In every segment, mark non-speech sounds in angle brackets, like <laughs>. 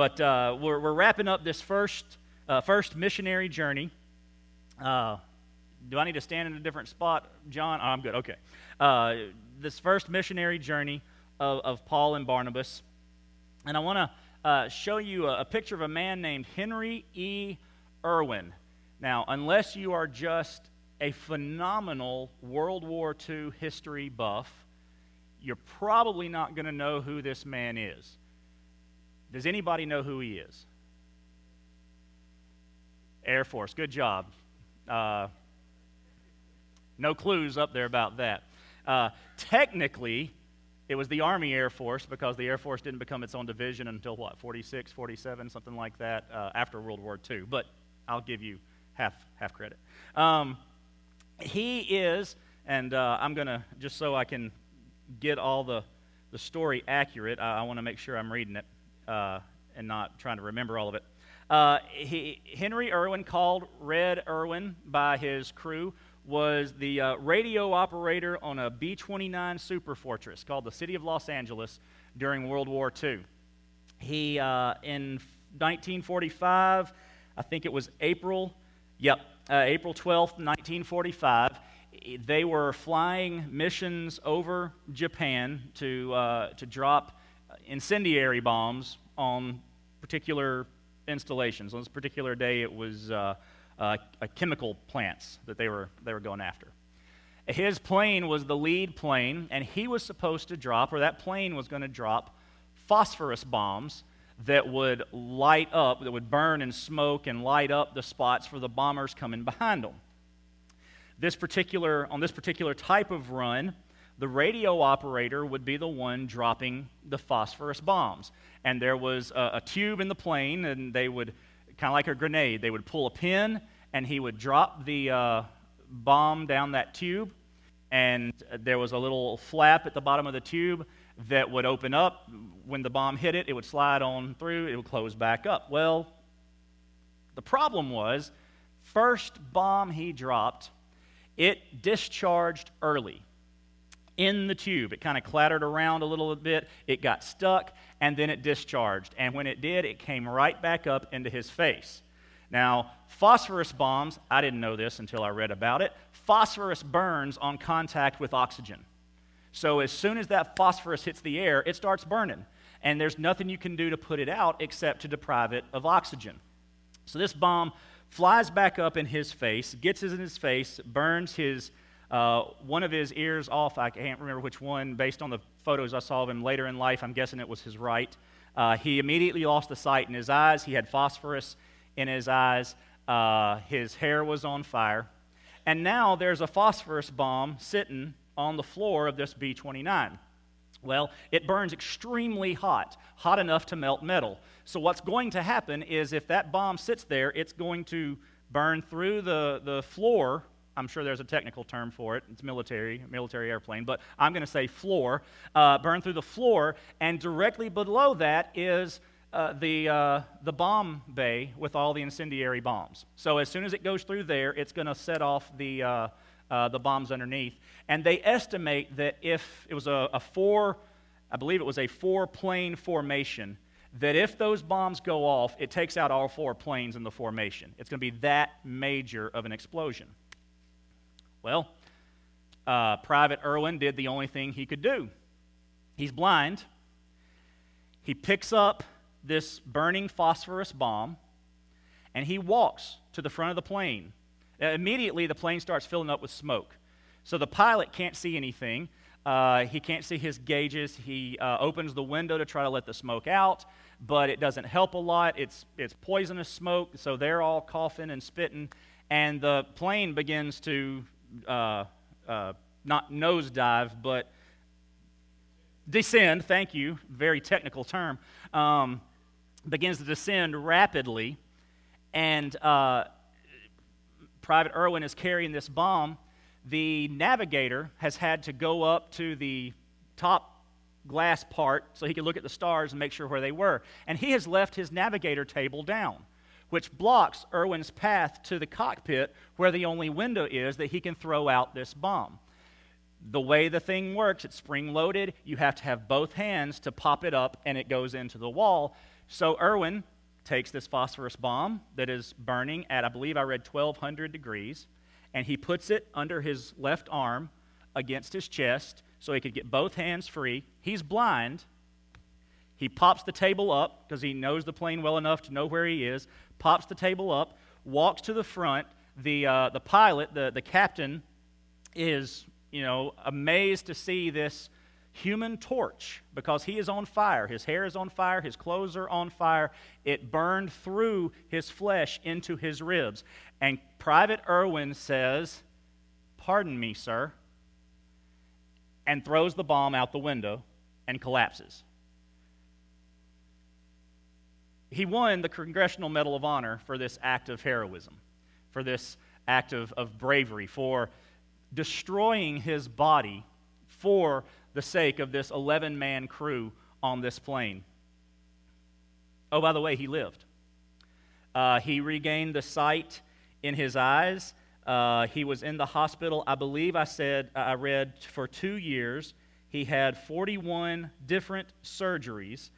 But uh, we're, we're wrapping up this first, uh, first missionary journey. Uh, do I need to stand in a different spot, John? Oh, I'm good. Okay. Uh, this first missionary journey of, of Paul and Barnabas. And I want to uh, show you a, a, picture of a man named Henry E. Erwin. Now, unless you are just a phenomenal World War II history buff, you're probably not going to know who this man is. Does anybody know who he is? Air Force. Good job. Uh, no clues up there about that. Uh, technically, it was the Army Air Force because the Air Force didn't become its own division until what, 46, 47, something like that, uh, after World War II. But I'll give you half, half credit. Um, he is, and uh, I'm going to, just so I can get all the, the story accurate, I, I want to make sure I'm reading it uh, and not trying to remember all of it. Uh, he, Henry Erwin, called Red Erwin by his crew, was the uh, radio operator on a B 29 super fortress called the City of Los Angeles during World War II. He, uh, in 1945, I think it was April, yep, uh, April 12th, 1945, they were flying missions over Japan to, uh, to drop incendiary bombs on particular installations. On this particular day, it was uh, uh, chemical plants that they were, they were going after. His plane was the lead plane, and he was supposed to drop, or that plane was going to drop, phosphorus bombs that would light up, that would burn and smoke and light up the spots for the bombers coming behind them. This particular, on this particular type of run, the radio operator would be the one dropping the phosphorus bombs. And there was a, a tube in the plane, and they would, kind of like a grenade, they would pull a pin, and he would drop the uh, bomb down that tube. And there was a little flap at the bottom of the tube that would open up. When the bomb hit it, it would slide on through, it would close back up. Well, the problem was, first bomb he dropped, it discharged early in the tube. It kind of clattered around a little bit, it got stuck, and then it discharged. And when it did, it came right back up into his face. Now, phosphorus bombs, I didn't know this until I read about it. Phosphorus burns on contact with oxygen. So as soon as that phosphorus hits the air, it starts burning. And there's nothing you can do to put it out except to deprive it of oxygen. So this bomb flies back up in his face, gets in his face, burns his uh, one of his ears off, I can't remember which one, based on the photos I saw of him later in life. I'm guessing it was his right. Uh, he immediately lost the sight in his eyes. He had phosphorus in his eyes. Uh, his hair was on fire. And now there's a phosphorus bomb sitting on the floor of this B 29. Well, it burns extremely hot, hot enough to melt metal. So, what's going to happen is if that bomb sits there, it's going to burn through the, the floor I'm sure there's a technical term for it. It's military, military airplane, but I'm going to say floor. Uh, burn through the floor, and directly below that is uh, the, uh, the bomb bay with all the incendiary bombs. So as soon as it goes through there, it's going to set off the, uh, uh, the bombs underneath. And they estimate that if it was a, a four, I believe it was a four plane formation, that if those bombs go off, it takes out all four planes in the formation. It's going to be that major of an explosion. Well, uh, Private Erwin did the only thing he could do. He's blind. He picks up this burning phosphorus bomb and he walks to the front of the plane. Uh, immediately, the plane starts filling up with smoke. So the pilot can't see anything. Uh, he can't see his gauges. He uh, opens the window to try to let the smoke out, but it doesn't help a lot. It's, it's poisonous smoke, so they're all coughing and spitting, and the plane begins to uh, uh, not nosedive, but descend, thank you, very technical term, um, begins to descend rapidly. And uh, Private Erwin is carrying this bomb. The navigator has had to go up to the top glass part so he could look at the stars and make sure where they were. And he has left his navigator table down which blocks Erwin's path to the cockpit where the only window is that he can throw out this bomb. The way the thing works, it's spring loaded. You have to have both hands to pop it up, and it goes into the wall. So Erwin takes this phosphorus bomb that is burning at, I believe I read 1200 degrees, and he puts it under his left arm against his chest so he could get both hands free. He's blind. He pops the table up because he knows the plane well enough to know where he is, pops the table up, walks to the front. The, uh, the pilot, the, the captain, is, you know, amazed to see this human torch because he is on fire. His hair is on fire, his clothes are on fire. It burned through his flesh into his ribs. And Private Erwin says, Pardon me, sir, and throws the bomb out the window and collapses. He won the Congressional Medal of Honor for this act of heroism, for this act of, of bravery, for destroying his body for the sake of this 11 man crew on this plane. Oh, by the way, he lived. Uh, he regained the sight in his eyes. Uh, he was in the hospital, I believe I said, I read, for two years. He had 41 different surgeries.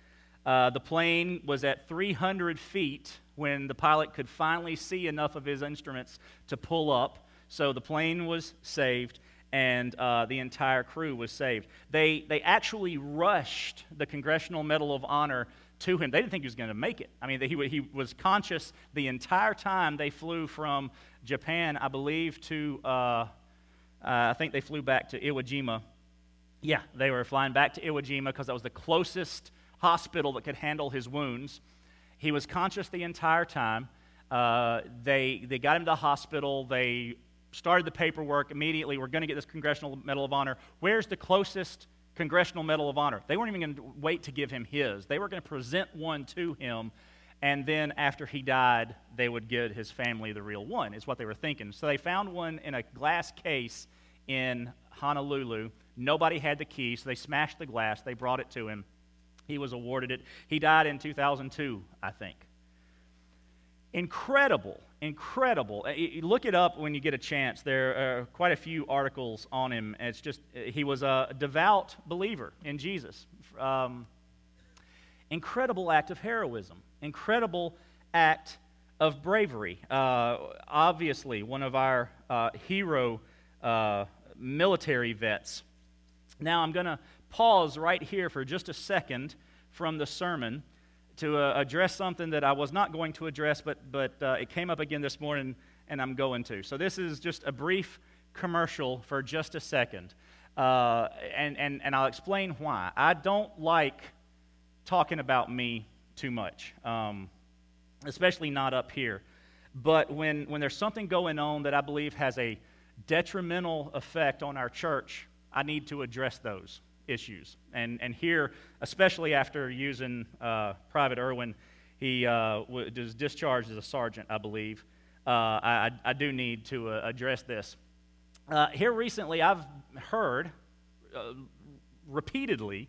Uh, the plane was at 300 feet when the pilot could finally see enough of his instruments to pull up. So the plane was saved and uh, the entire crew was saved. They, they actually rushed the Congressional Medal of Honor to him. They didn't think he was going to make it. I mean, he, he was conscious the entire time they flew from Japan, I believe, to, uh, uh, I think they flew back to Iwo Jima. Yeah, they were flying back to Iwo Jima because that was the closest hospital that could handle his wounds. He was conscious the entire time. Uh, they, they got him to the hospital. They started the paperwork immediately. We're going to get this Congressional Medal of Honor. Where's the closest Congressional Medal of Honor? They weren't even going to wait to give him his, they were going to present one to him. And then after he died, they would give his family the real one, is what they were thinking. So they found one in a glass case in Honolulu. Nobody had the key, so they smashed the glass. They brought it to him. He was awarded it. He died in 2002, I think. Incredible incredible. Uh, look it up when you get a chance. There are quite a few articles on him. It's just, uh, he was a devout believer in Jesus. Um, incredible act of heroism, incredible act of bravery. Uh, obviously, one of our uh, hero uh, military vets. Now, I'm going to pause right here for just a second from the sermon to uh, address something that I was not going to address, but, but uh, it came up again this morning, and I'm going to. So, this is just a brief commercial for just a second. Uh, and, and, and I'll explain why. I don't like talking about me too much, um, especially not up here. But when, when there's something going on that I believe has a detrimental effect on our church, I need to address those issues. And, and here, especially after using uh, Private Erwin, he uh, was discharged as a sergeant, I believe. Uh, I, I, do need to uh, address this. Uh, here recently, I've heard uh, repeatedly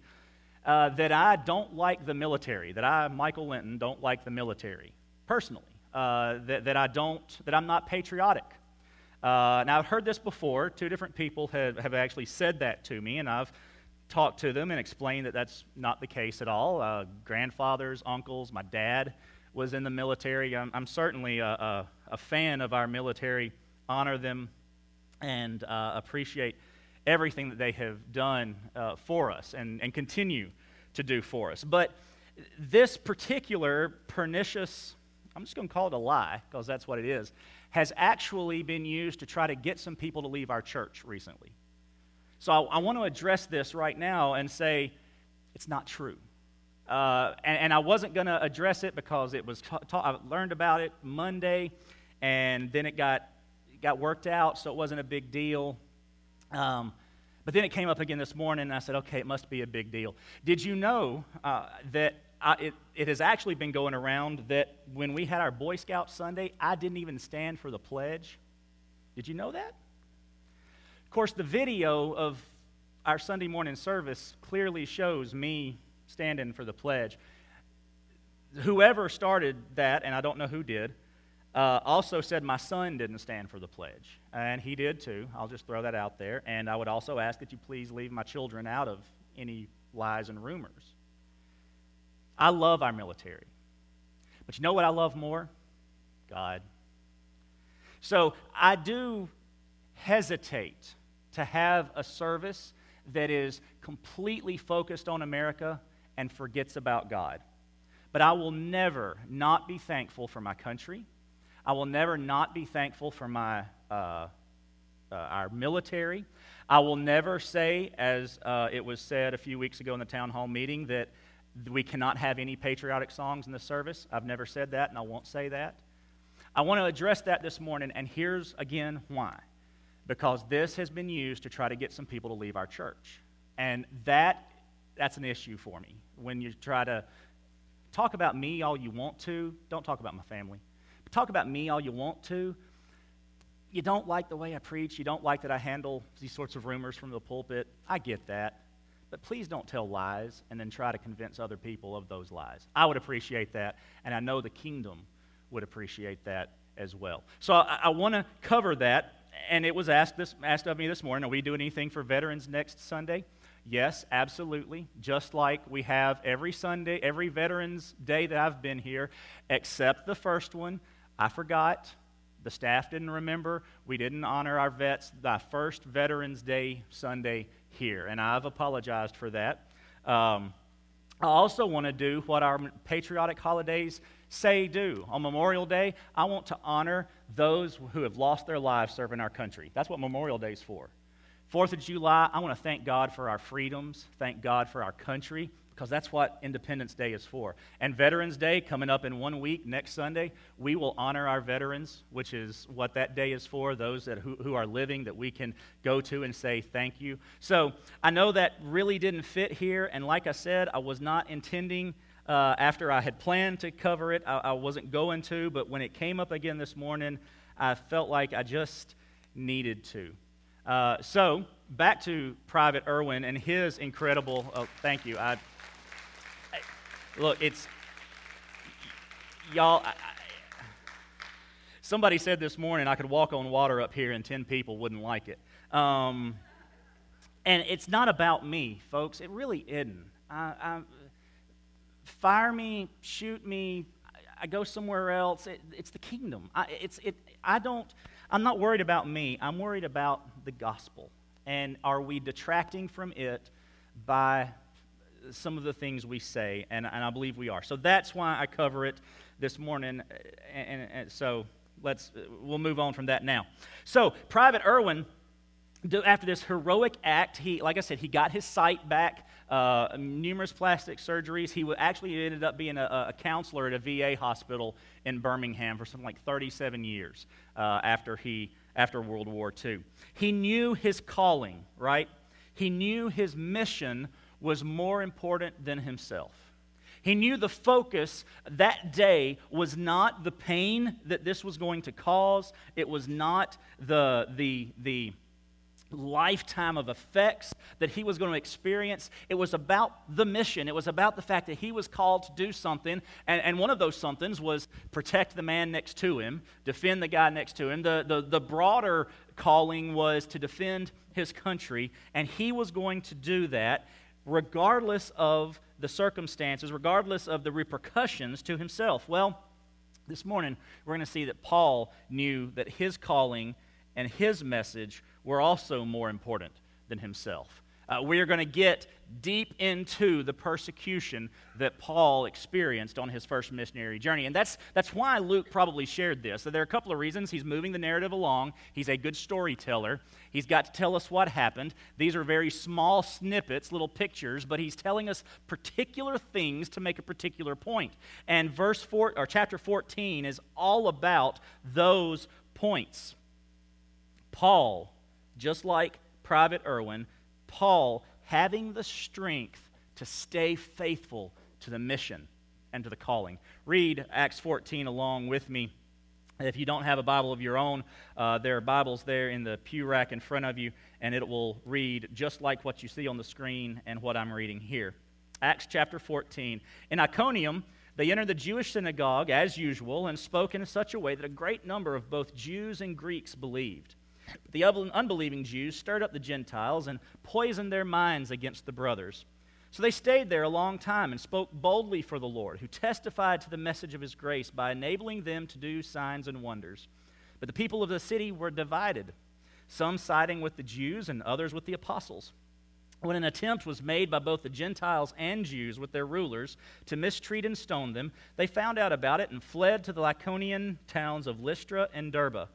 that I don't like the military, that I, Michael Linton, don't like the military personally, that, that I don't, that I'm not patriotic. Uh, now, I've heard this before. Two different people have, have actually said that to me, and I've talk to them and explain that that's not the case at all. Uh, grandfathers, uncles, my dad was in the military. I'm, I'm certainly a, a, a, fan of our military, honor them, and uh, appreciate everything that they have done uh, for us and, and continue to do for us. But this particular pernicious, I'm just going to call it a lie because that's what it is, has actually been used to try to get some people to leave our church recently. So I, I want to address this right now and say it's not true. Uh, and, and, I wasn't going to address it because it was ta- ta- I learned about it Monday, and then it got got worked out, so it wasn't a big deal. Um, but then it came up again this morning, and I said, okay, it must be a big deal. Did you know uh, that I, it, it has actually been going around that when we had our Boy Scout Sunday, I didn't even stand for the pledge? Did you know that? Course, the video of our Sunday morning service clearly shows me standing for the pledge. Whoever started that, and I don't know who did, uh, also said my son didn't stand for the pledge. And he did too. I'll just throw that out there. And I would also ask that you please leave my children out of any lies and rumors. I love our military. But you know what I love more? God. So I do hesitate to have a service that is completely focused on America and forgets about God. But I will never not be thankful for my country. I will never not be thankful for my, uh, uh, our military. I will never say, as uh, it was said a few weeks ago in the town hall meeting, that we cannot have any patriotic songs in the service. I've never said that, and I won't say that. I want to address that this morning, and here's again why. Because this has been used to try to get some people to leave our church. And that, that's an issue for me. When you try to talk about me all you want to, don't talk about my family. But talk about me all you want to. You don't like the way I preach. You don't like that I handle these sorts of rumors from the pulpit. I get that. But please don't tell lies and then try to convince other people of those lies. I would appreciate that, and I know the kingdom would appreciate that as well. So I, I want to cover that. And it was asked, this, asked of me this morning are we doing anything for veterans next Sunday? Yes, absolutely. Just like we have every Sunday, every Veterans Day that I've been here, except the first one. I forgot. The staff didn't remember. We didn't honor our vets the first Veterans Day Sunday here, and I've apologized for that. Um, I also want to do what our patriotic holidays say do. On Memorial Day, I want to honor those who have lost their lives serving our country. That's what Memorial Day is for. Fourth of July, I want to thank God for our freedoms, thank God for our country, because that's what Independence Day is for. And Veterans Day, coming up in one week, next Sunday, we will honor our veterans, which is what that day is for, those that, who, who are living that we can go to and say thank you. So I know that really didn't fit here, and like I said, I was not intending. Uh, after I had planned to cover it, I, I wasn't going to, but when it came up again this morning, I felt like I just needed to. Uh, so, back to Private Erwin and his incredible. Oh, thank you. I, I, look, it's. Y'all, I, somebody said this morning I could walk on water up here and 10 people wouldn't like it. Um, and it's not about me, folks. It really isn't. I, fire me, shoot me, I go somewhere else. It, it's the kingdom. I, it's, it, I don't, I'm not worried about me. I'm worried about the gospel? And are we detracting from it by some of the things we say? And, and I believe we are. So that's why I cover it this morning. And, and, and so let's, we'll move on from that now. So, Private Erwin after this heroic act, he, like I said, he got his sight back, uh, numerous plastic surgeries. He actually ended up being a, a, counselor at a VA hospital in Birmingham for something like 37 years uh, after he after World War II. He knew his calling, right? He knew his mission was more important than himself. He knew the focus that day was not the pain that this was going to cause, it was not the, the, the lifetime of effects that he was going to experience. It was about the mission. It was about the fact that he was called to do something. And, and one of those somethings was protect the man next to him, defend the guy next to him. The, the, the broader calling was to defend his country. And he was going to do that regardless of the circumstances, regardless of the repercussions to himself. Well, this morning we're going to see that Paul knew that his calling and his message were also more important than himself. Uh, we are going to get deep into the persecution that Paul experienced on his first missionary journey. And that's, that's why Luke probably shared this. So there are a couple of reasons. He's moving the narrative along, he's a good storyteller. He's got to tell us what happened. These are very small snippets, little pictures, but he's telling us particular things to make a particular point. And verse 4 or chapter 14 is all about those points. Paul just like Private Erwin, Paul having the strength to stay faithful to the mission and to the calling. Read Acts 14 along with me. If you don't have a Bible of your own, uh, there are Bibles there in the pew rack in front of you, and it will read just like what you see on the screen and what I'm reading here. Acts chapter 14. In Iconium, they entered the Jewish synagogue as usual and spoke in such a way that a great number of both Jews and Greeks believed. The unbelieving Jews stirred up the Gentiles and poisoned their minds against the brothers. So they stayed there a long time and spoke boldly for the Lord, who testified to the message of his grace by enabling them to do signs and wonders. But the people of the city were divided, some siding with the Jews and others with the apostles. When an attempt was made by both the Gentiles and Jews with their rulers to mistreat and stone them, they found out about it and fled to the Lycaonian towns of Lystra and Derbe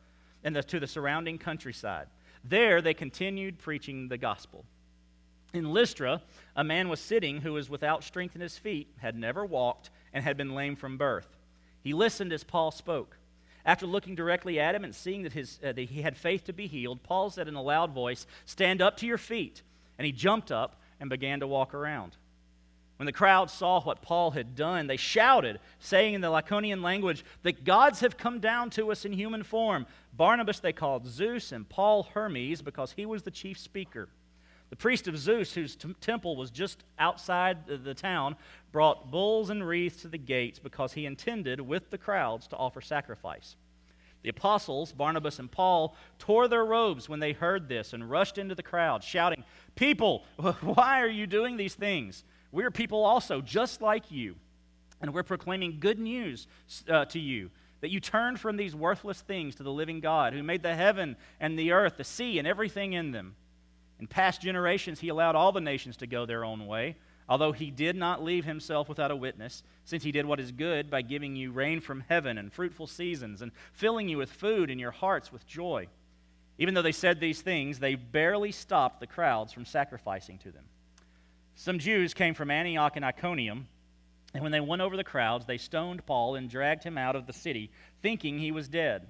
and the, to the surrounding countryside. There they continued preaching the gospel. In Lystra, a man was sitting who was without strength in his feet, had never walked, and had been lame from birth. He listened as Paul spoke. After looking directly at him and seeing that, his, uh, that he had faith to be healed, Paul said in a loud voice, Stand up to your feet. And he jumped up and began to walk around. When the crowd saw what Paul had done, they shouted, saying in the Lycaonian language, The gods have come down to us in human form. Barnabas they called Zeus, and Paul Hermes, because he was the chief speaker. The priest of Zeus, whose t- temple was just outside the town, brought bulls and wreaths to the gates because he intended, with the crowds, to offer sacrifice. The apostles, Barnabas and Paul, tore their robes when they heard this and rushed into the crowd, shouting, People, <laughs> why are you doing these things? We're people also, just like you. And we're proclaiming good news uh, to you that you turn from these worthless things to the living God who made the heaven and the earth, the sea, and everything in them. In past generations, he allowed all the nations to go their own way, although he did not leave himself without a witness, since he did what is good by giving you rain from heaven and fruitful seasons, and filling you with food and your hearts with joy. Even though they said these things, they barely stopped the crowds from sacrificing to them. Some Jews came from Antioch and Iconium, and when they won over the crowds, they stoned Paul and dragged him out of the city, thinking he was dead.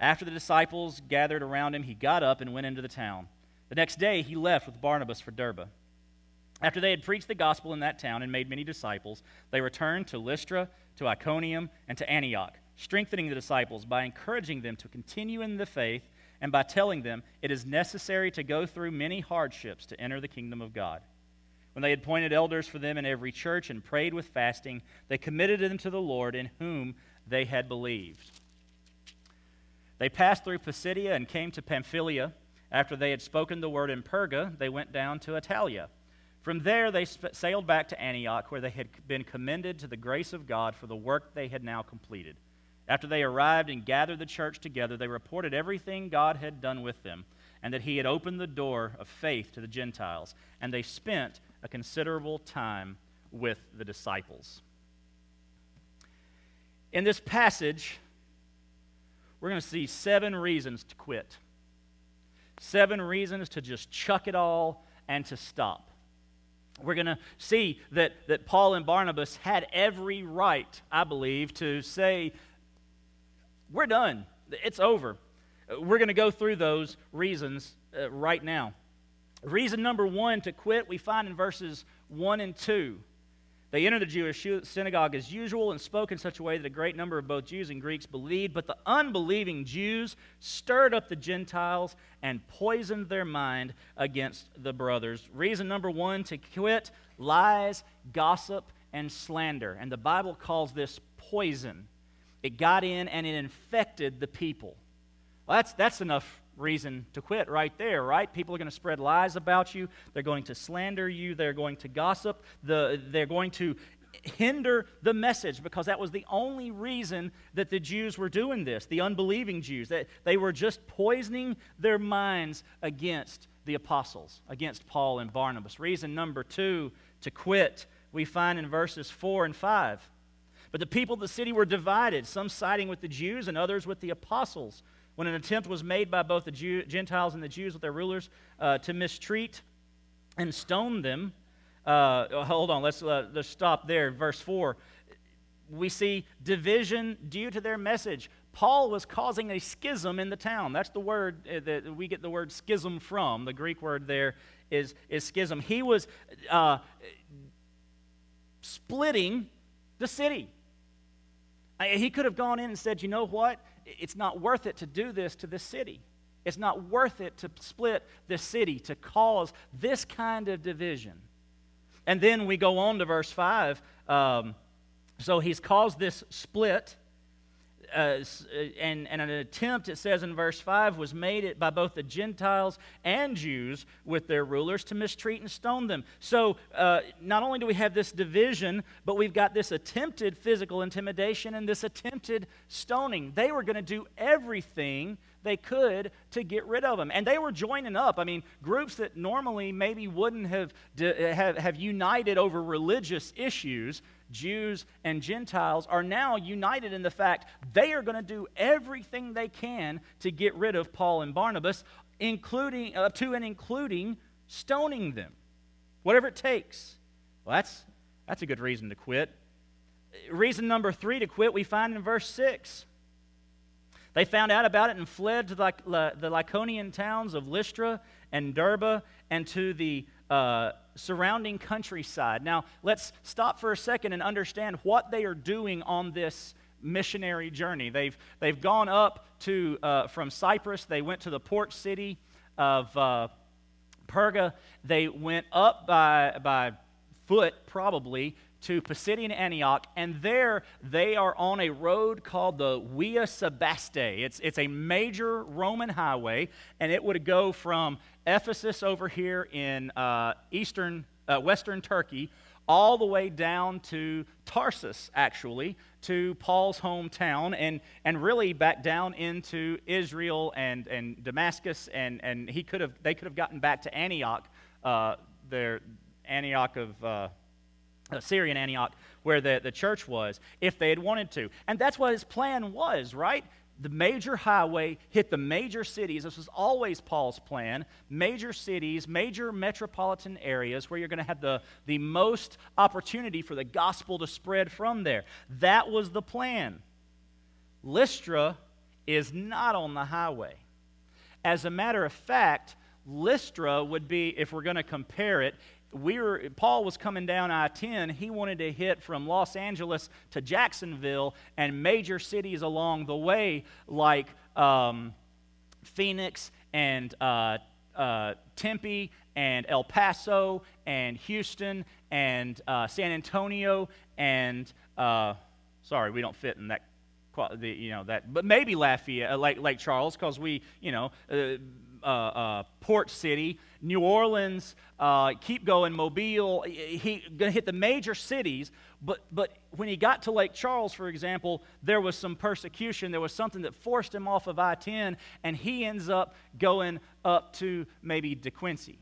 After the disciples gathered around him, he got up and went into the town. The next day he left with Barnabas for Derbe. After they had preached the gospel in that town and made many disciples, they returned to Lystra, to Iconium, and to Antioch, strengthening the disciples by encouraging them to continue in the faith and by telling them it is necessary to go through many hardships to enter the kingdom of God. When they had appointed elders for them in every church and prayed with fasting, they committed them to the Lord in whom they had believed. They passed through Pisidia and came to Pamphylia after they had spoken the word in Perga, they went down to Attalia. From there, they sailed back to Antioch, where they had been commended to the grace of God for the work they had now completed. After they arrived and gathered the church together, they reported everything God had done with them, and that He had opened the door of faith to the Gentiles. And they spent a considerable time with the disciples. In this passage, we're going to see seven reasons to quit. Seven reasons to just chuck it all and to stop. We're going to see that, that Paul and Barnabas had every right, I believe, to say, We're done. It's over. We're going to go through those reasons uh, right now. Reason number one to quit, we find in verses 1 and 2. They entered the Jewish synagogue as usual and spoke in such a way that a great number of both Jews and Greeks believed. But the unbelieving Jews stirred up the Gentiles and poisoned their mind against the brothers. Reason number one to quit lies, gossip, and slander. And the Bible calls this poison. It got in and it infected the people. Well, that's, that's enough reason to quit right there, right? People are going to spread lies about you. They're going to slander you. They're going to gossip. The, they're going to hinder the message because that was the only reason that the Jews were doing this, the unbelieving Jews. That they were just poisoning their minds against the apostles, against Paul and Barnabas. Reason number two to quit, we find in verses 4 and 5. But the people of the city were divided, some siding with the Jews and others with the apostles when an attempt was made by both the Jew, Gentiles and the Jews with their rulers uh, to mistreat and stone them. Uh, hold on, let's, uh, let's stop there. Verse 4. We see division due to their message. Paul was causing a schism in the town. That's the word uh, that we get the word schism from. The Greek word there is, is schism. He was uh, splitting the city. He could have gone in and said, you know what? it's not worth it to do this to this city. It's not worth it to split this city, to cause this kind of division. And then we go on to verse 5. Um, so he's caused this split. Uh, and, and, an attempt, it says in verse 5, was made by both the Gentiles and Jews with their rulers to mistreat and stone them. So uh, not only do we have this division, but we've got this attempted physical intimidation and this attempted stoning. They were going to do everything they could to get rid of them. And they were joining up. I mean, groups that normally maybe wouldn't have, have, have united over religious issues, Jews and Gentiles, are now united in the fact they are going to do everything they can to get rid of Paul and Barnabas, including, up uh, to and including stoning them. Whatever it takes. Well, that's, that's a good reason to quit. Reason number three to quit we find in verse 6. They found out about it and fled to the, the Lycaonian towns of Lystra and Derbe and to the uh, surrounding countryside. Now, let's stop for a second and understand what they are doing on this missionary journey. They've, they've gone up to, uh, from Cyprus, they went to the port city of uh, Perga. They went up by, by foot, probably, to Pisidian Antioch, and there they are on a road called the Via Sebaste. It's, it's a major Roman highway, and it would go from Ephesus over here in uh, eastern, uh, western Turkey all the way down to Tarsus, actually, to Paul's hometown, and, and really back down into Israel and, and Damascus, and, and he could have, they could have gotten back to Antioch, uh, their Antioch of uh, Syrian Antioch, where the, the church was, if they had wanted to. And that's what his plan was, right? The major highway hit the major cities. This was always Paul's plan. Major cities, major metropolitan areas where you're going to have the, the most opportunity for the gospel to spread from there. That was the plan. Lystra is not on the highway. As a matter of fact, Lystra would be, if we're going to compare it, we were, Paul was coming down I 10. He wanted to hit from Los Angeles to Jacksonville and major cities along the way, like um, Phoenix and uh, uh, Tempe and El Paso and Houston and uh, San Antonio and, uh, sorry, we don't fit in that you know that but maybe lafayette uh, lake, lake charles because we you know uh, uh, Port City, New Orleans, uh, keep going, Mobile. He going to hit the major cities, but but when he got to Lake Charles, for example, there was some persecution. There was something that forced him off of I-10, and he ends up going up to maybe DeQuincy.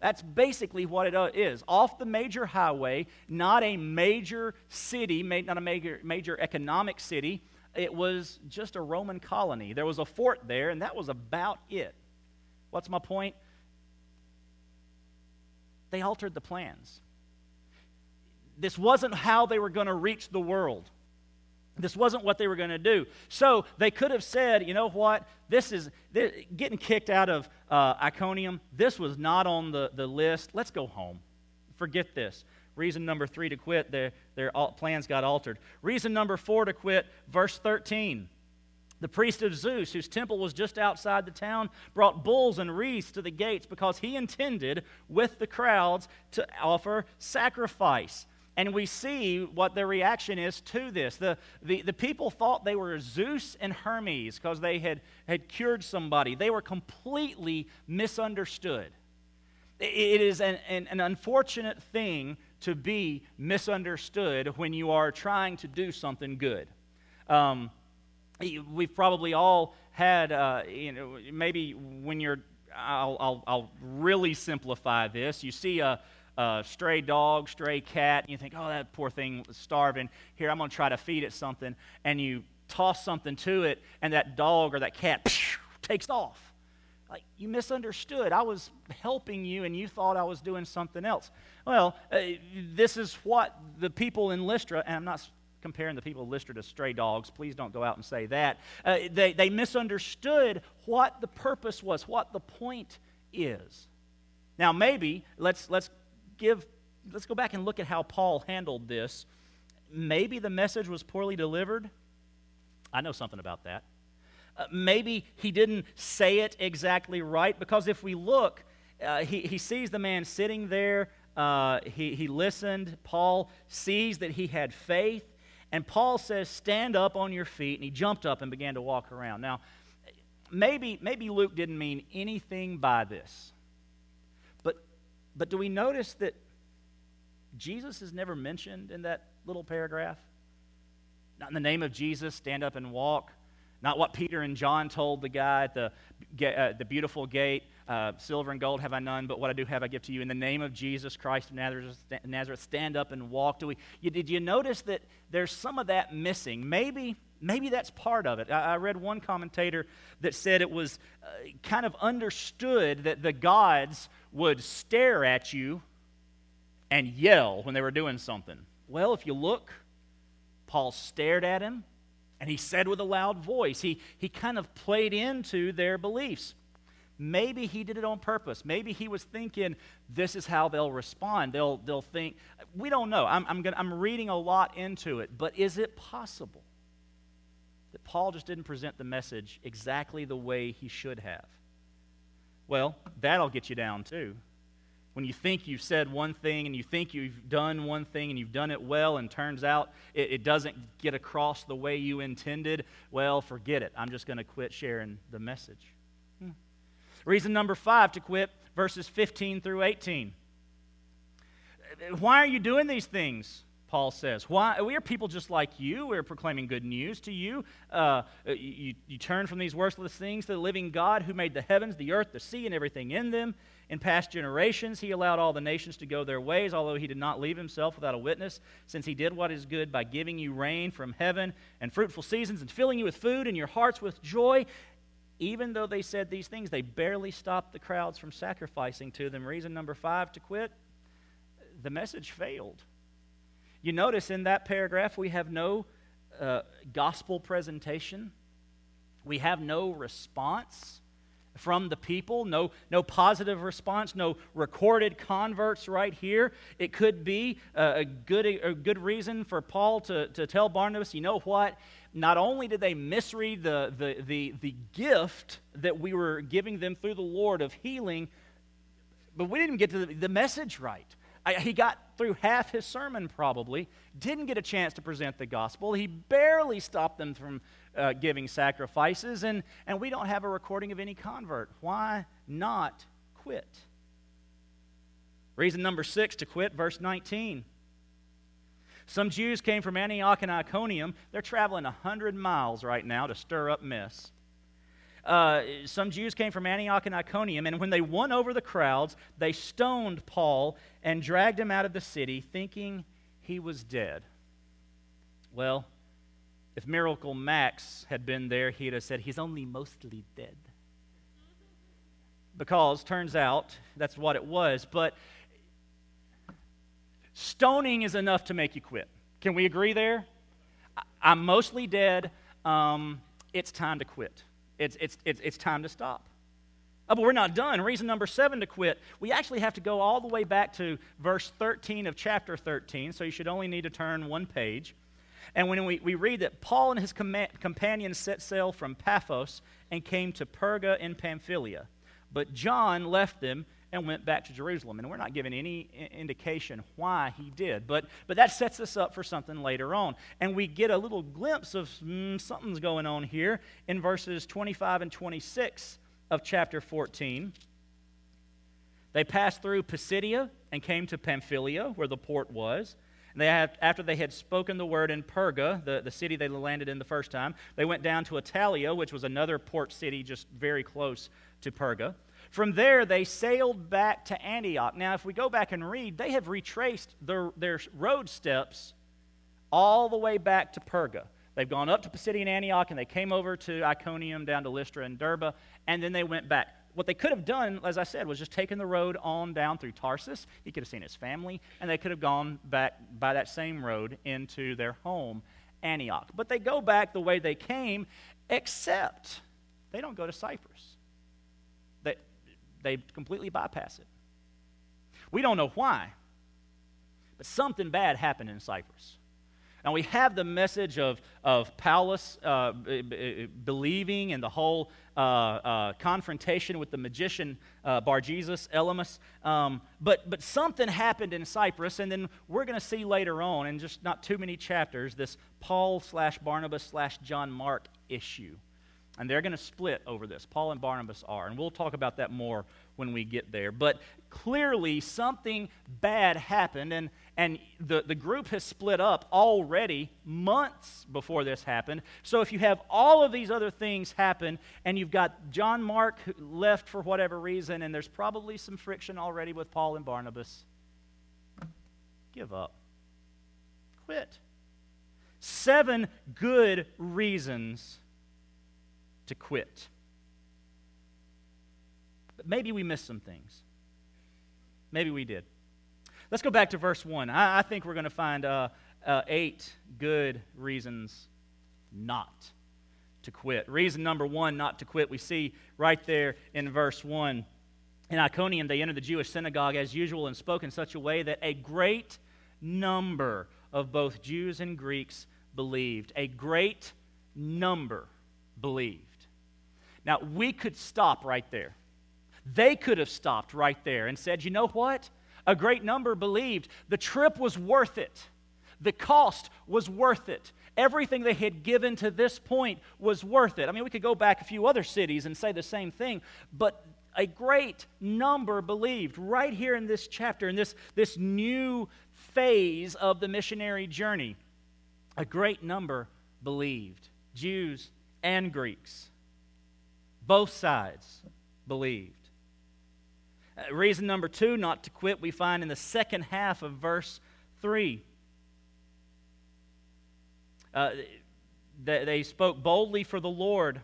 That's basically what it uh. Off the major highway, not a major city, not a major, major economic city, it was just a Roman colony. There was a fort there, and that was about it. What's my point? They altered the plans. This wasn't how they were going to reach the world. This wasn't what they were going to do. So they could have said, you know what? This is this, getting kicked out of uh, Iconium. This was not on the, the list. Let's go home. Forget this. Reason number three to quit, their, their plans got altered. Reason number four to quit, verse 13. The priest of Zeus, whose temple was just outside the town, brought bulls and wreaths to the gates because he intended, with the crowds, to offer sacrifice. And we see what their reaction is to this. The, the, the people thought they were Zeus and Hermes because they had, had cured somebody. They were completely misunderstood. It is an, an, an unfortunate thing to be misunderstood when you are trying to do something good. Um, we've probably all had, uh, you know, maybe when you're, I'll, I'll, I'll really simplify this. You see a, stray dog, stray cat, and you think, oh, that poor thing was starving. Here, I'm going to try to feed it something. And you toss something to it, and that dog or that cat takes off. Like, you misunderstood. I was helping you, and you thought I was doing something else. Well, uh, this is what the people in Lystra, and I'm not comparing the people of Lystra to stray dogs. Please don't go out and say that. Uh, they, they misunderstood what the purpose was, what the point is. Now, maybe let's, let's give, let's go back and look at how Paul handled this. Maybe the message was poorly delivered. I know something about that. Uh, maybe he didn't say it exactly right, because if we look, uh, he, he sees the man sitting there. Uh, he, he listened. Paul sees that he had faith. And Paul says, Stand up on your feet. And he jumped up and began to walk around. Now, maybe, maybe Luke didn't mean anything by this. But, but do we notice that Jesus is never mentioned in that little paragraph? Not in the name of Jesus, stand up and walk. Not what Peter and John told the guy at the, uh, the beautiful gate uh, silver and gold have I none, but what I do have I give to you. In the name of Jesus Christ of Nazareth, stand up and walk. Do we, you, did you notice that there's some of that missing? Maybe, maybe that's part of it. I, I read one commentator that said it was uh, kind of understood that the gods would stare at you and yell when they were doing something. Well, if you look, Paul stared at him and he said with a loud voice. He, he kind of played into their beliefs. Maybe he did it on purpose. Maybe he was thinking this is how they'll respond. They'll, they'll think, we don't know. I'm, I'm, gonna, I'm reading a lot into it, but is it possible that Paul just didn't present the message exactly the way he should have? Well, that'll get you down too. When you think you've said one thing and you think you've done one thing and you've done it well, and turns out it, it doesn't get across the way you intended, well, forget it. I'm just going to quit sharing the message. Reason number five to quit, verses 15 through 18. Why are you doing these things? Paul says. Why? We are people just like you. We're proclaiming good news to you. Uh, you. You turn from these worthless things to the living God who made the heavens, the earth, the sea, and everything in them. In past generations, he allowed all the nations to go their ways, although he did not leave himself without a witness, since he did what is good by giving you rain from heaven and fruitful seasons and filling you with food and your hearts with joy even though they said these things, they barely stopped the crowds from sacrificing to them. Reason number five to quit the message failed. You notice in that paragraph we have no uh, gospel presentation, we have no response from the people, no, no positive response, no recorded converts right here. It could be a, good, a good reason for Paul to, to tell Barnabas, you know what? not only did they misread the, the, the, the gift that we were giving them through the Lord of healing, but we didn't get to the, the message right. I, he got through half his sermon, probably, didn't get a chance to present the gospel. He barely stopped them from uh, giving sacrifices, and, and we don't have a recording of any convert. Why not quit? Reason number six to quit, verse 19. Some Jews came from Antioch and Iconium. They're traveling 100 miles right now to stir up mess. Uh, some Jews came from Antioch and Iconium, and when they won over the crowds, they stoned Paul and dragged him out of the city, thinking he was dead. Well, if Miracle Max had been there, he'd have said, He's only mostly dead. Because, turns out, that's what it was. But Stoning is enough to make you quit. Can we agree there? I'm mostly dead. Um, it's time to quit. It's, it's, it's, it's time to stop. Oh, but we're not done. Reason number seven to quit. We actually have to go all the way back to verse 13 of chapter 13, so you should only need to turn one page. And when we, we read that Paul and his com- companions set sail from Paphos and came to Perga in Pamphylia, but John left them and went back to Jerusalem. And we're not given any indication why he did, but, but that sets us up for something later on. And we get a little glimpse of mm, something's going on here in verses 25 and 26 of chapter 14. They passed through Pisidia and came to Pamphylia, where the port was. And they had, after they had spoken the word in Perga, the, the city they landed in the first time, they went down to Attalia, which was another port city just very close to Perga. From there, they sailed back to Antioch. Now, if we go back and read, they have retraced their, their road steps all the way back to Perga. They've gone up to Pisidian Antioch and they came over to Iconium, down to Lystra and Derbe, and then they went back. What they could have done, as I said, was just taken the road on down through Tarsus. He could have seen his family, and they could have gone back by that same road into their home, Antioch. But they go back the way they came, except they don't go to Cyprus they they completely bypass it. We don't know why, but something bad happened in Cyprus. Now, we have the message of, of Paulus uh, b- b- believing in the whole uh, uh, confrontation with the magician uh, Bar Jesus, Elymas. Um, but, but something happened in Cyprus, and then we're going to see later on, in just not too many chapters, this Paul slash Barnabas slash John Mark issue. And they're going to split over this. Paul and Barnabas are. And we'll talk about that more when we get there. But clearly, something bad happened, and, and the, the group has split up already months before this happened. So if you have all of these other things happen, and you've got John Mark left for whatever reason, and there's probably some friction already with Paul and Barnabas, give up. Quit. Seven good reasons to quit. But maybe we missed some things. Maybe we did. Let's go back to verse 1. I, I think we're going to find uh, uh, eight good reasons not to quit. Reason number one not to quit, we see right there in verse 1. In Iconium, they entered the Jewish synagogue as usual and spoke in such a way that a great number of both Jews and Greeks believed. A great number believed. Now, we could stop right there. They could have stopped right there and said, you know what? A great number believed. The trip was worth it. The cost was worth it. Everything they had given to this point was worth it. I mean, we could go back a few other cities and say the same thing, but a great number believed right here in this chapter, in this, this new phase of the missionary journey. A great number believed Jews and Greeks. Both sides believed. Uh, reason number two, not to quit, we find in the second half of verse 3. Uh, they, they spoke boldly for the Lord,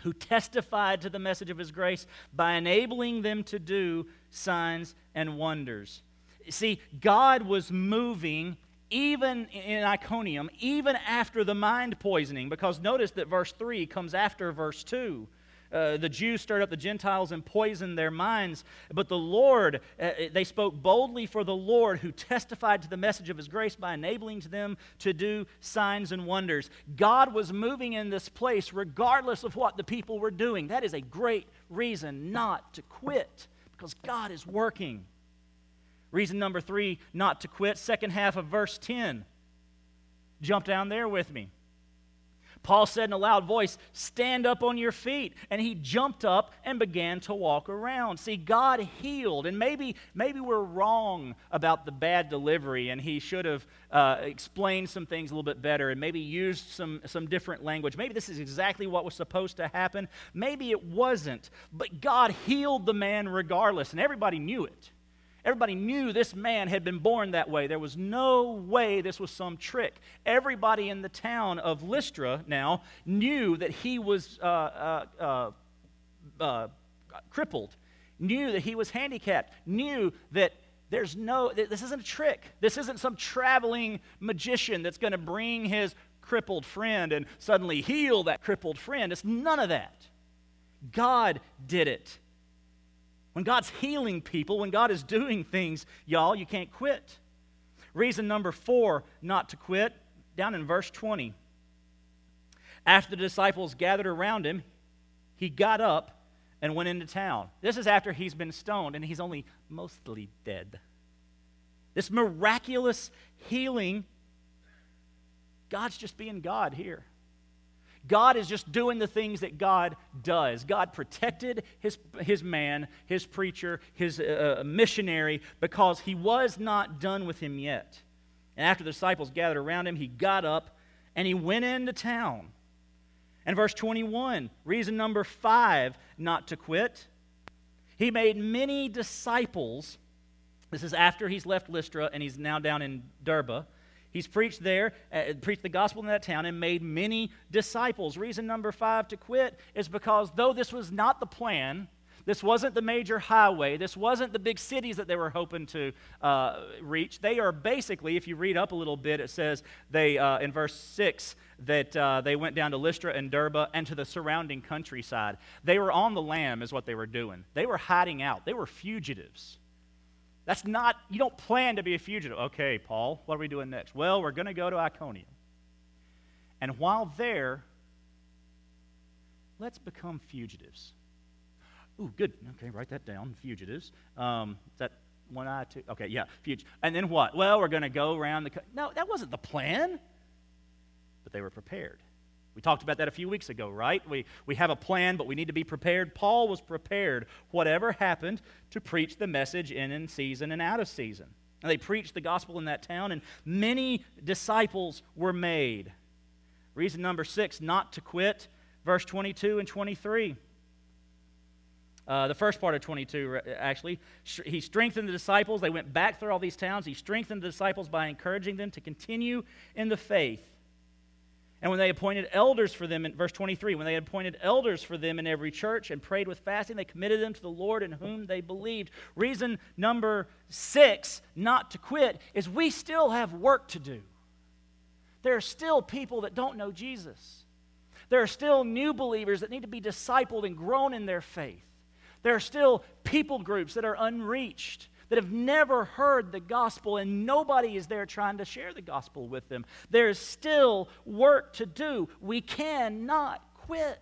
who testified to the message of his grace by enabling them to do signs and wonders. See, God was moving even in Iconium, even after the mind poisoning, because notice that verse 3 comes after verse 2. Uh, the Jews stirred up the Gentiles and poisoned their minds. But the Lord, uh, they spoke boldly for the Lord who testified to the message of his grace by enabling them to do signs and wonders. God was moving in this place regardless of what the people were doing. That is a great reason not to quit because God is working. Reason number three, not to quit, second half of verse 10. Jump down there with me. Paul said in a loud voice, Stand up on your feet. And he jumped up and began to walk around. See, God healed. And maybe, maybe we're wrong about the bad delivery, and he should have uh, explained some things a little bit better and maybe used some, some different language. Maybe this is exactly what was supposed to happen. Maybe it wasn't. But God healed the man regardless, and everybody knew it. Everybody knew this man had been born that way. There was no way this was some trick. Everybody in the town of Lystra now knew that he was uh, uh, uh, uh crippled, knew that he was handicapped, knew that there's no, this isn't a trick. This isn't some traveling magician that's going to bring his crippled friend and suddenly heal that crippled friend. It's none of that. God did it. When God's healing people, when God is doing things, y'all, you can't quit. Reason number four not to quit, down in verse 20. After the disciples gathered around him, he got up and went into town. This is after he's been stoned and he's only mostly dead. This miraculous healing, God's just being God here. God is just doing the things that God does. God protected his, his man, his preacher, his uh, uh, missionary, because he was not done with him yet. And after the disciples gathered around him, he got up and he went into town. And verse 21, reason number five not to quit. He made many disciples. This is after he's left Lystra and he's now down in Derbe. He's preached there, uh, preached the gospel in that town, and made many disciples. Reason number five to quit is because though this was not the plan, this wasn't the major highway. This wasn't the big cities that they were hoping to uh, reach. They are basically, if you read up a little bit, it says they uh, in verse six that uh, they went down to Lystra and Derbe and to the surrounding countryside. They were on the lam, is what they were doing. They were hiding out. They were fugitives. That's not, you don't plan to be a fugitive. Okay, Paul, what are we doing next? Well, we're going to go to Iconium. And while there, let's become fugitives. Ooh, good. Okay, write that down. Fugitives. Um, that one eye, two? Okay, yeah, fugitive. And then what? Well, we're going to go around the. Co- no, that wasn't the plan. But they were prepared. We talked about that a few weeks ago, right? We, we have a plan, but we need to be prepared. Paul was prepared, whatever happened, to preach the message in in season and out of season. And they preached the gospel in that town, and many disciples were made. Reason number six, not to quit, verse 22 and 23. Uh, the first part of 22, actually. He strengthened the disciples. They went back through all these towns. He strengthened the disciples by encouraging them to continue in the faith and when they appointed elders for them, in verse 23, when they appointed elders for them in every church and prayed with fasting, they committed them to the Lord in whom they believed. Reason number six, not to quit, is we still have work to do. There are still people that don't know Jesus. There are still new believers that need to be discipled and grown in their faith. There are still people groups that are unreached that have never heard the gospel, and nobody is there trying to share the gospel with them. There's still work to do. We cannot quit.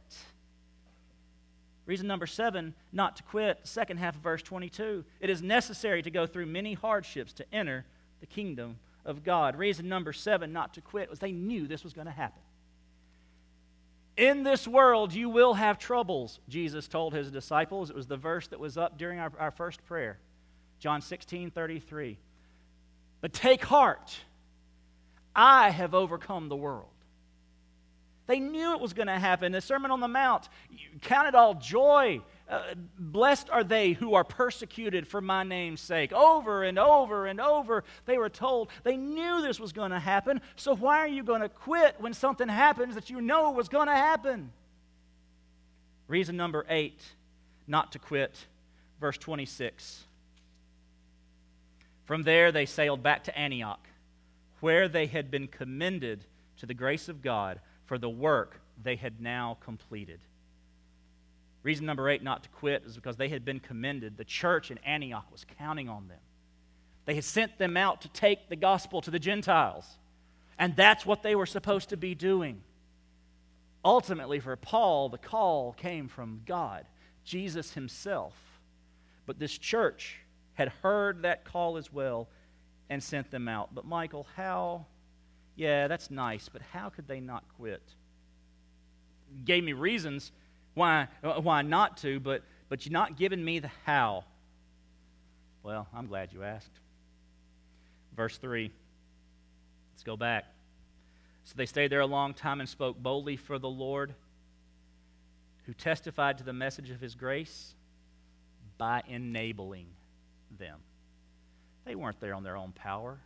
Reason number seven, not to quit, second half of verse 22. It is necessary to go through many hardships to enter the kingdom of God. Reason number seven, not to quit, was they knew this was going to happen. In this world, you will have troubles, Jesus told his disciples. It was the verse that was up during our, our first prayer. John 16, 33. But take heart, I have overcome the world. They knew it was going to happen. The Sermon on the Mount, count it all joy. Uh, blessed are they who are persecuted for my name's sake. Over and over and over, they were told. They knew this was going to happen. So why are you going to quit when something happens that you know was going to happen? Reason number eight, not to quit. Verse 26. From there, they sailed back to Antioch, where they had been commended to the grace of God for the work they had now completed. Reason number eight not to quit is because they had been commended. The church in Antioch was counting on them. They had sent them out to take the gospel to the Gentiles. And that's what they were supposed to be doing. Ultimately, for Paul, the call came from God, Jesus himself. But this church had heard that call as well and sent them out. But, Michael, how? Yeah, that's nice, but how could they not quit? Gave me reasons why, why not to, but, but you're not giving me the how. Well, I'm glad you asked. Verse 3. Let's go back. So they stayed there a long time and spoke boldly for the Lord, who testified to the message of his grace by enabling them. They weren't there on their own power.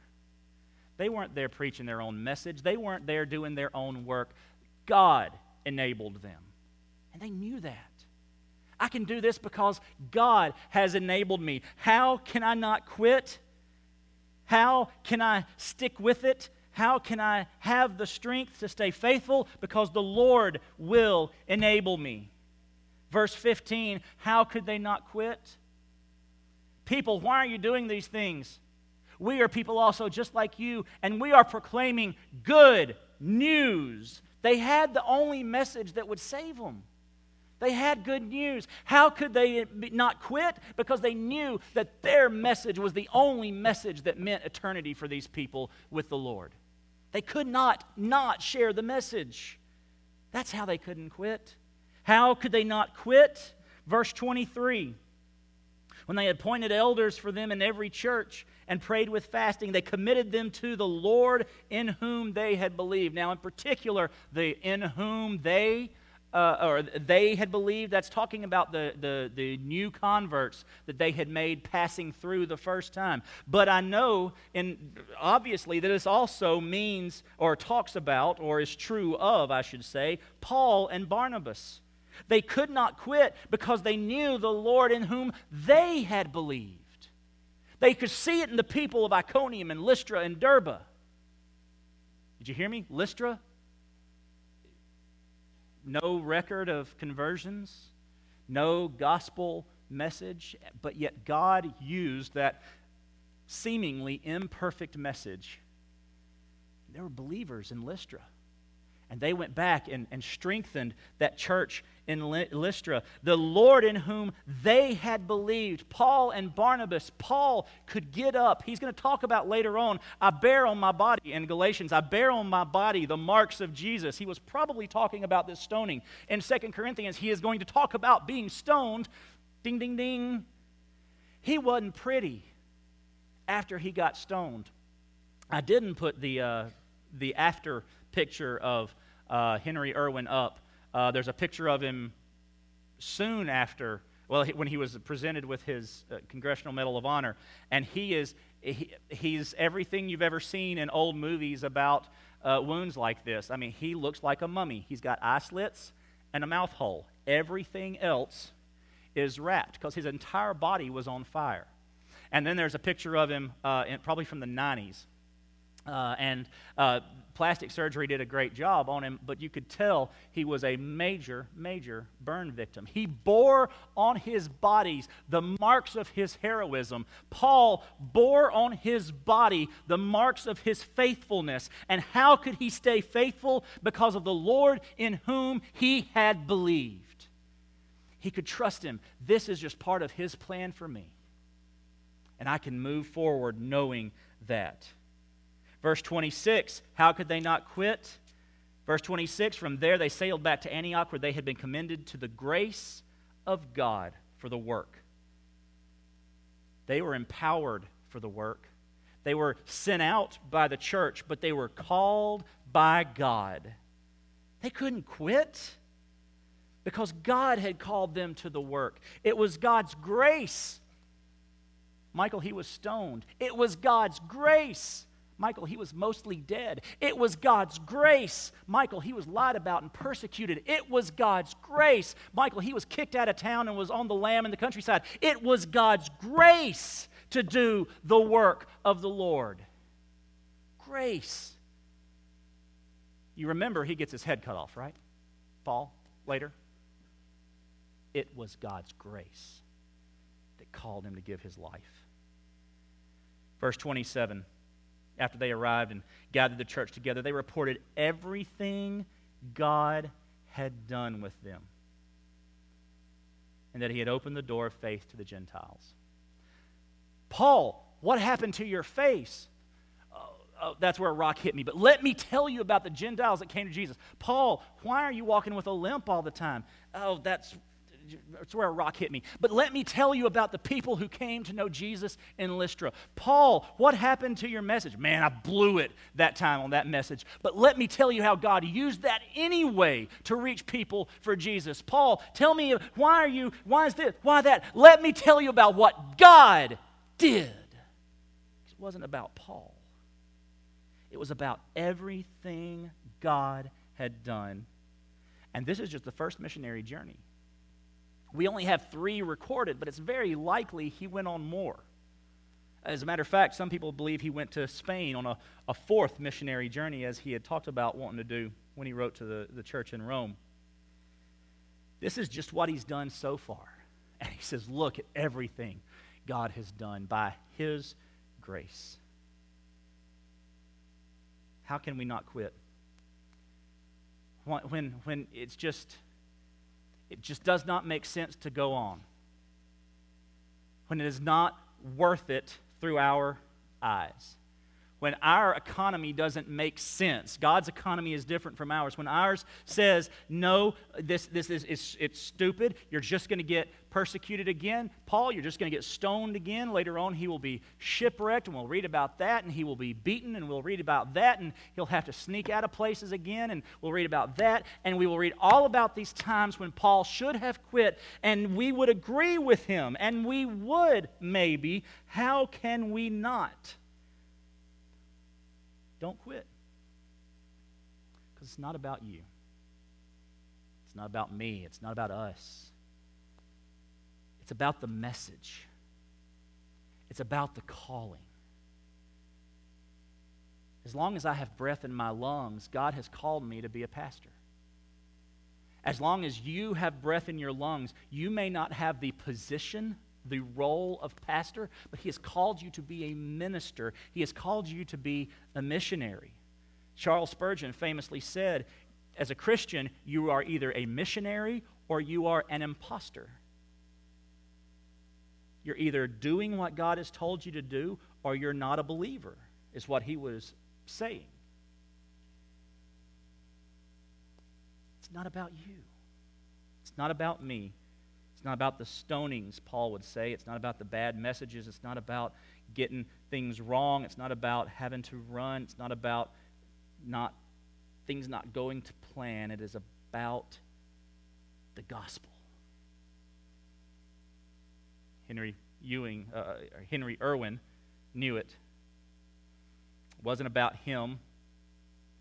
They weren't there preaching their own message. They weren't there doing their own work. God enabled them. And they knew that. I can do this because God has enabled me. How can I not quit? How can I stick with it? How can I have the strength to stay faithful? Because the Lord will enable me. Verse 15 How could they not quit? People, why are you doing these things? We are people also just like you, and we are proclaiming good news. They had the only message that would save them. They had good news. How could they not quit? Because they knew that their message was the only message that meant eternity for these people with the Lord. They could not not share the message. That's how they couldn't quit. How could they not quit? Verse 23 when they appointed elders for them in every church and prayed with fasting, they committed them to the Lord in whom they had believed. Now, in particular, the in whom they uh, or they had believed, that's talking about the, the, the new converts that they had made passing through the first time. But I know, and obviously, that this also means or talks about, or is true of, I should say, Paul and Barnabas. They could not quit because they knew the Lord in whom they had believed. They could see it in the people of Iconium and Lystra and Derbe. Did you hear me? Lystra? No record of conversions, no gospel message, but yet God used that seemingly imperfect message. There were believers in Lystra. And they went back and, and strengthened that church in Lystra. The Lord in whom they had believed, Paul and Barnabas, Paul could get up. He's going to talk about later on, I bear on my body, in Galatians, I bear on my body the marks of Jesus. He was probably talking about this stoning. In Second Corinthians, he is going to talk about being stoned. Ding, ding, ding. He wasn't pretty after he got stoned. I didn't put the, uh, the after picture of uh, Henry Erwin up. Uh, there's a picture of him soon after, well, he, when he was presented with his uh, Congressional Medal of Honor. And he is, he, he's everything you've ever seen in old movies about uh, wounds like this. I mean, he looks like a mummy. He's got eye slits and a mouth hole. Everything else is wrapped because his entire body was on fire. And then there's a picture of him, uh, in, probably from the 90s. Uh, and uh, plastic surgery did a great job on him, but you could tell he was a major, major burn victim. He bore on his bodies the marks of his heroism. Paul bore on his body the marks of his faithfulness. And how could he stay faithful? Because of the Lord in whom he had believed. He could trust him. This is just part of his plan for me. And I can move forward knowing that. Verse 26, how could they not quit? Verse 26, from there they sailed back to Antioch where they had been commended to the grace of God for the work. They were empowered for the work. They were sent out by the church, but they were called by God. They couldn't quit because God had called them to the work. It was God's grace. Michael, he was stoned. It was God's grace Michael, he was mostly dead. It was God's grace. Michael, he was lied about and persecuted. It was God's grace. Michael, he was kicked out of town and was on the lam in the countryside. It was God's grace to do the work of the Lord. Grace. You remember he gets his head cut off, right? Paul, later. It was God's grace that called him to give his life. Verse 27 after they arrived and gathered the church together, they reported everything God had done with them and that he had opened the door of faith to the Gentiles. Paul, what happened to your face? Oh, oh, that's where a rock hit me. But let me tell you about the Gentiles that came to Jesus. Paul, why are you walking with a limp all the time? Oh, that's it's where a rock hit me. But let me tell you about the people who came to know Jesus in Lystra. Paul, what happened to your message? Man, I blew it that time on that message. But let me tell you how God used that anyway to reach people for Jesus. Paul, tell me why are you, why is this, why that? Let me tell you about what God did. It wasn't about Paul, it was about everything God had done. And this is just the first missionary journey. We only have three recorded, but it's very likely he went on more. As a matter of fact, some people believe he went to Spain on a, a fourth missionary journey, as he had talked about wanting to do when he wrote to the, the church in Rome. This is just what he's done so far. <laughs> And he says, Look at everything God has done by his grace. How can we not quit? When, when it's just it just does not make sense to go on. When it is not worth it through our eyes. When our economy doesn't make sense. God's economy is different from ours. When ours says, no, this, this is it's, it's stupid, you're just going to get persecuted again. Paul, you're just going to get stoned again. Later on, he will be shipwrecked, and we'll read about that, and he will be beaten, and we'll read about that, and he'll have to sneak out of places again, and we'll read about that, and we will read all about these times when Paul should have quit, and we would agree with him, and we would maybe. How can we not? Don't quit. Because it's not about you. It's not about me. It's not about us. It's about the message, it's about the calling. As long as I have breath in my lungs, God has called me to be a pastor. As long as you have breath in your lungs, you may not have the position, the role of pastor, but He has called you to be a minister. He has called you to be a missionary. Charles Spurgeon famously said, as a Christian, you are either a missionary or you are an impostor. You're either doing what God has told you to do or you're not a believer, is what he was saying. It's not about you. It's not about me. It's not about the stonings, Paul would say. It's not about the bad messages. It's not about getting things wrong. It's not about having to run. It's not about not things not going to plan. It is about the gospel. Henry Ewing, uh, Henry Erwin knew it. It wasn't about him.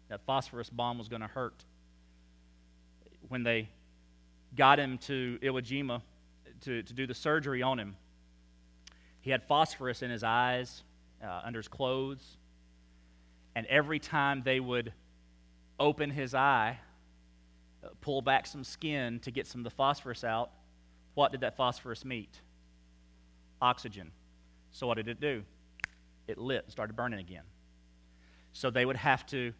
That phosphorus bomb was going to hurt when they got him to Iwo Jima to, to do the surgery on him, he had phosphorus in his eyes, uh, under his clothes. And every time they would open his eye, uh, pull back some skin to get some of the phosphorus out, what did that phosphorus meet? Oxygen. So what did it do? It lit and started burning again. So they would have to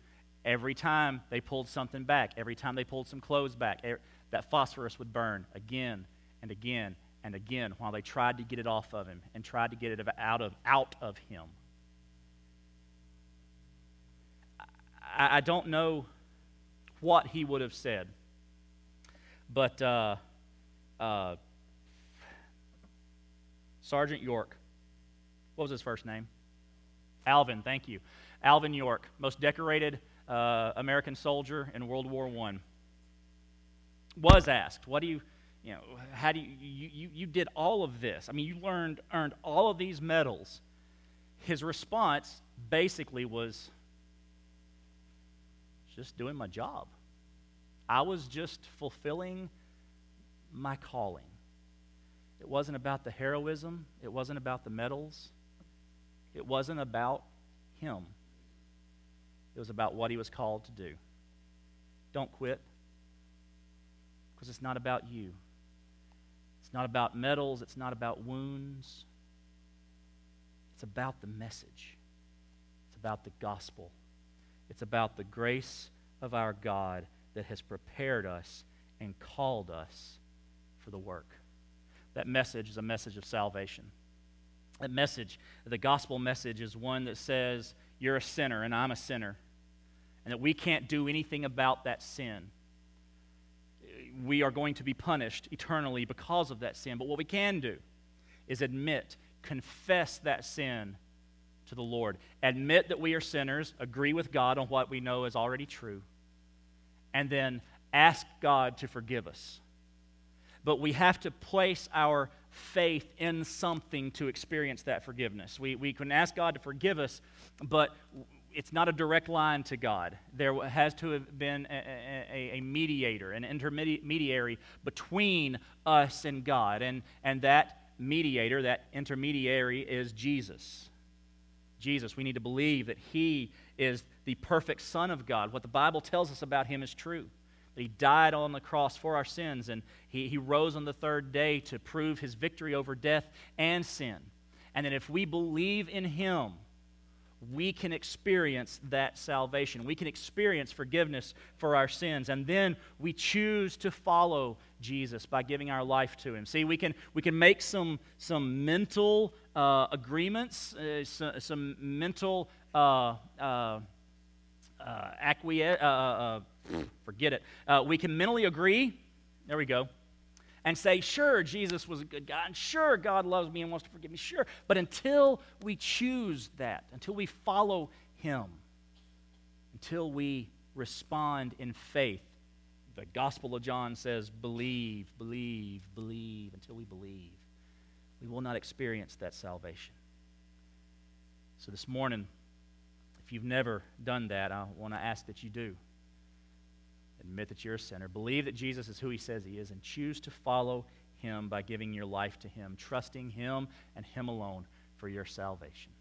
Every time they pulled something back, every time they pulled some clothes back, that phosphorus would burn again and again and again while they tried to get it off of him and tried to get it out of, out of him. I, I don't know what he would have said, but uh, uh, Sergeant York, what was his first name? Alvin, thank you. Alvin York, most decorated uh, American soldier in World War I, was asked, What do you, you know, how do you, you, you, you did all of this? I mean, you learned, earned all of these medals. His response basically was, Just doing my job. I was just fulfilling my calling. It wasn't about the heroism, it wasn't about the medals, it wasn't about him. It was about what he was called to do. Don't quit because it's not about you. It's not about medals, it's not about wounds. It's about the message. It's about the gospel. It's about the grace of our God that has prepared us and called us for the work. That message is a message of salvation. That message, the gospel message, is one that says, You're a sinner and I'm a sinner and that we can't do anything about that sin. We are going to be punished eternally because of that sin. But what we can do is admit, confess that sin to the Lord. Admit that we are sinners, agree with God on what we know is already true, and then ask God to forgive us. But we have to place our faith in something to experience that forgiveness. We, we can ask God to forgive us, but it's not a direct line to God. There has to have been a, a, a, mediator, an intermediary between us and God. And, and that mediator, that intermediary, is Jesus. Jesus, we need to believe that He is the perfect Son of God. What the Bible tells us about Him is true. That He died on the cross for our sins, and He, he rose on the third day to prove His victory over death and sin. And that if we believe in Him, we can experience that salvation. We can experience forgiveness for our sins. And then we choose to follow Jesus by giving our life to Him. See, we can, we can make some, some mental uh, agreements, uh, some, some, mental uh, uh, uh acquiesce, uh, forget it. we can mentally agree. There we go and say, sure, Jesus was a good guy, and sure, God loves me and wants to forgive me, sure. But until we choose that, until we follow Him, until we respond in faith, the Gospel of John says, believe, believe, believe, until we believe, we will not experience that salvation. So this morning, if you've never done that, I want to ask that you do. Admit that you're a sinner. Believe that Jesus is who he says he is and choose to follow him by giving your life to him, trusting him and him alone for your salvation.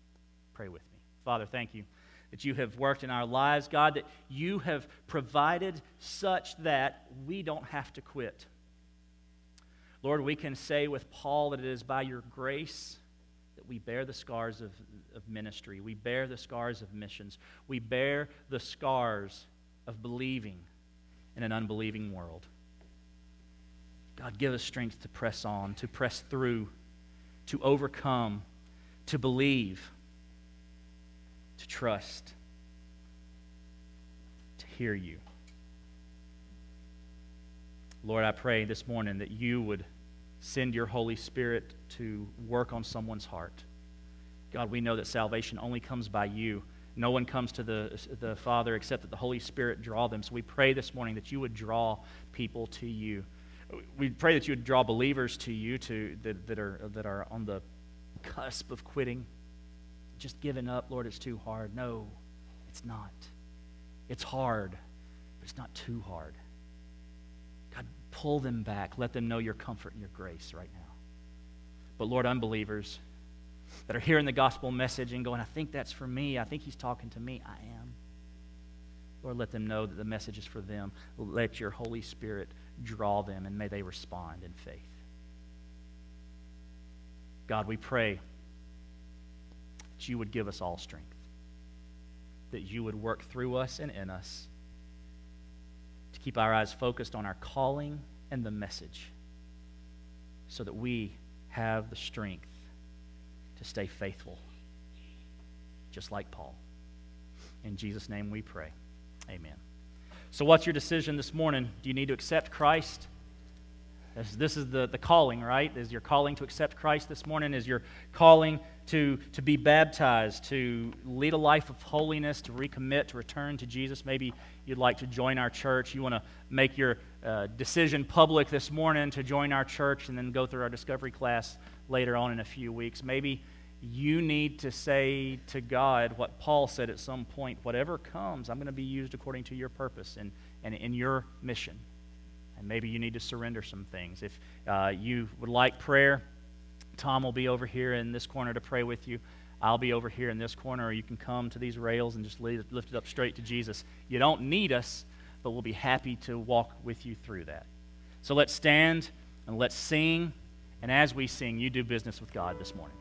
Pray with me. Father, thank you that you have worked in our lives, God, that you have provided such that we don't have to quit. Lord, we can say with Paul that it is by your grace that we bear the scars of, of ministry. We bear the scars of missions. We bear the scars of believing in an unbelieving world. God, give us strength to press on, to press through, to overcome, to believe, to trust, to hear you. Lord, I pray this morning that you would send your Holy Spirit to work on someone's heart. God, we know that salvation only comes by you. No one comes to the, the Father except that the Holy Spirit draw them. So we pray this morning that you would draw people to you. We pray that you would draw believers to you to, that, that, are, that are on the cusp of quitting, just giving up. Lord, it's too hard. No, it's not. It's hard, but it's not too hard. God, pull them back. Let them know your comfort and your grace right now. But Lord, unbelievers, that are hearing the gospel message and going, I think that's for me. I think he's talking to me. I am. Lord, let them know that the message is for them. Let your Holy Spirit draw them, and may they respond in faith. God, we pray that you would give us all strength, that you would work through us and in us to keep our eyes focused on our calling and the message so that we have the strength to stay faithful, just like Paul. In Jesus' name we pray. Amen. So, what's your decision this morning? Do you need to accept Christ? This is the, the calling, right? Is your calling to accept Christ this morning? Is your calling to, to be baptized, to lead a life of holiness, to recommit, to return to Jesus? Maybe you'd like to join our church. You want to make your uh, decision public this morning to join our church and then go through our discovery class later on in a few weeks. Maybe you need to say to God what Paul said at some point whatever comes, I'm going to be used according to your purpose and, and in your mission. And maybe you need to surrender some things. If uh, you would like prayer, Tom will be over here in this corner to pray with you. I'll be over here in this corner, or you can come to these rails and just lift it up straight to Jesus. You don't need us, but we'll be happy to walk with you through that. So let's stand and let's sing. And as we sing, you do business with God this morning.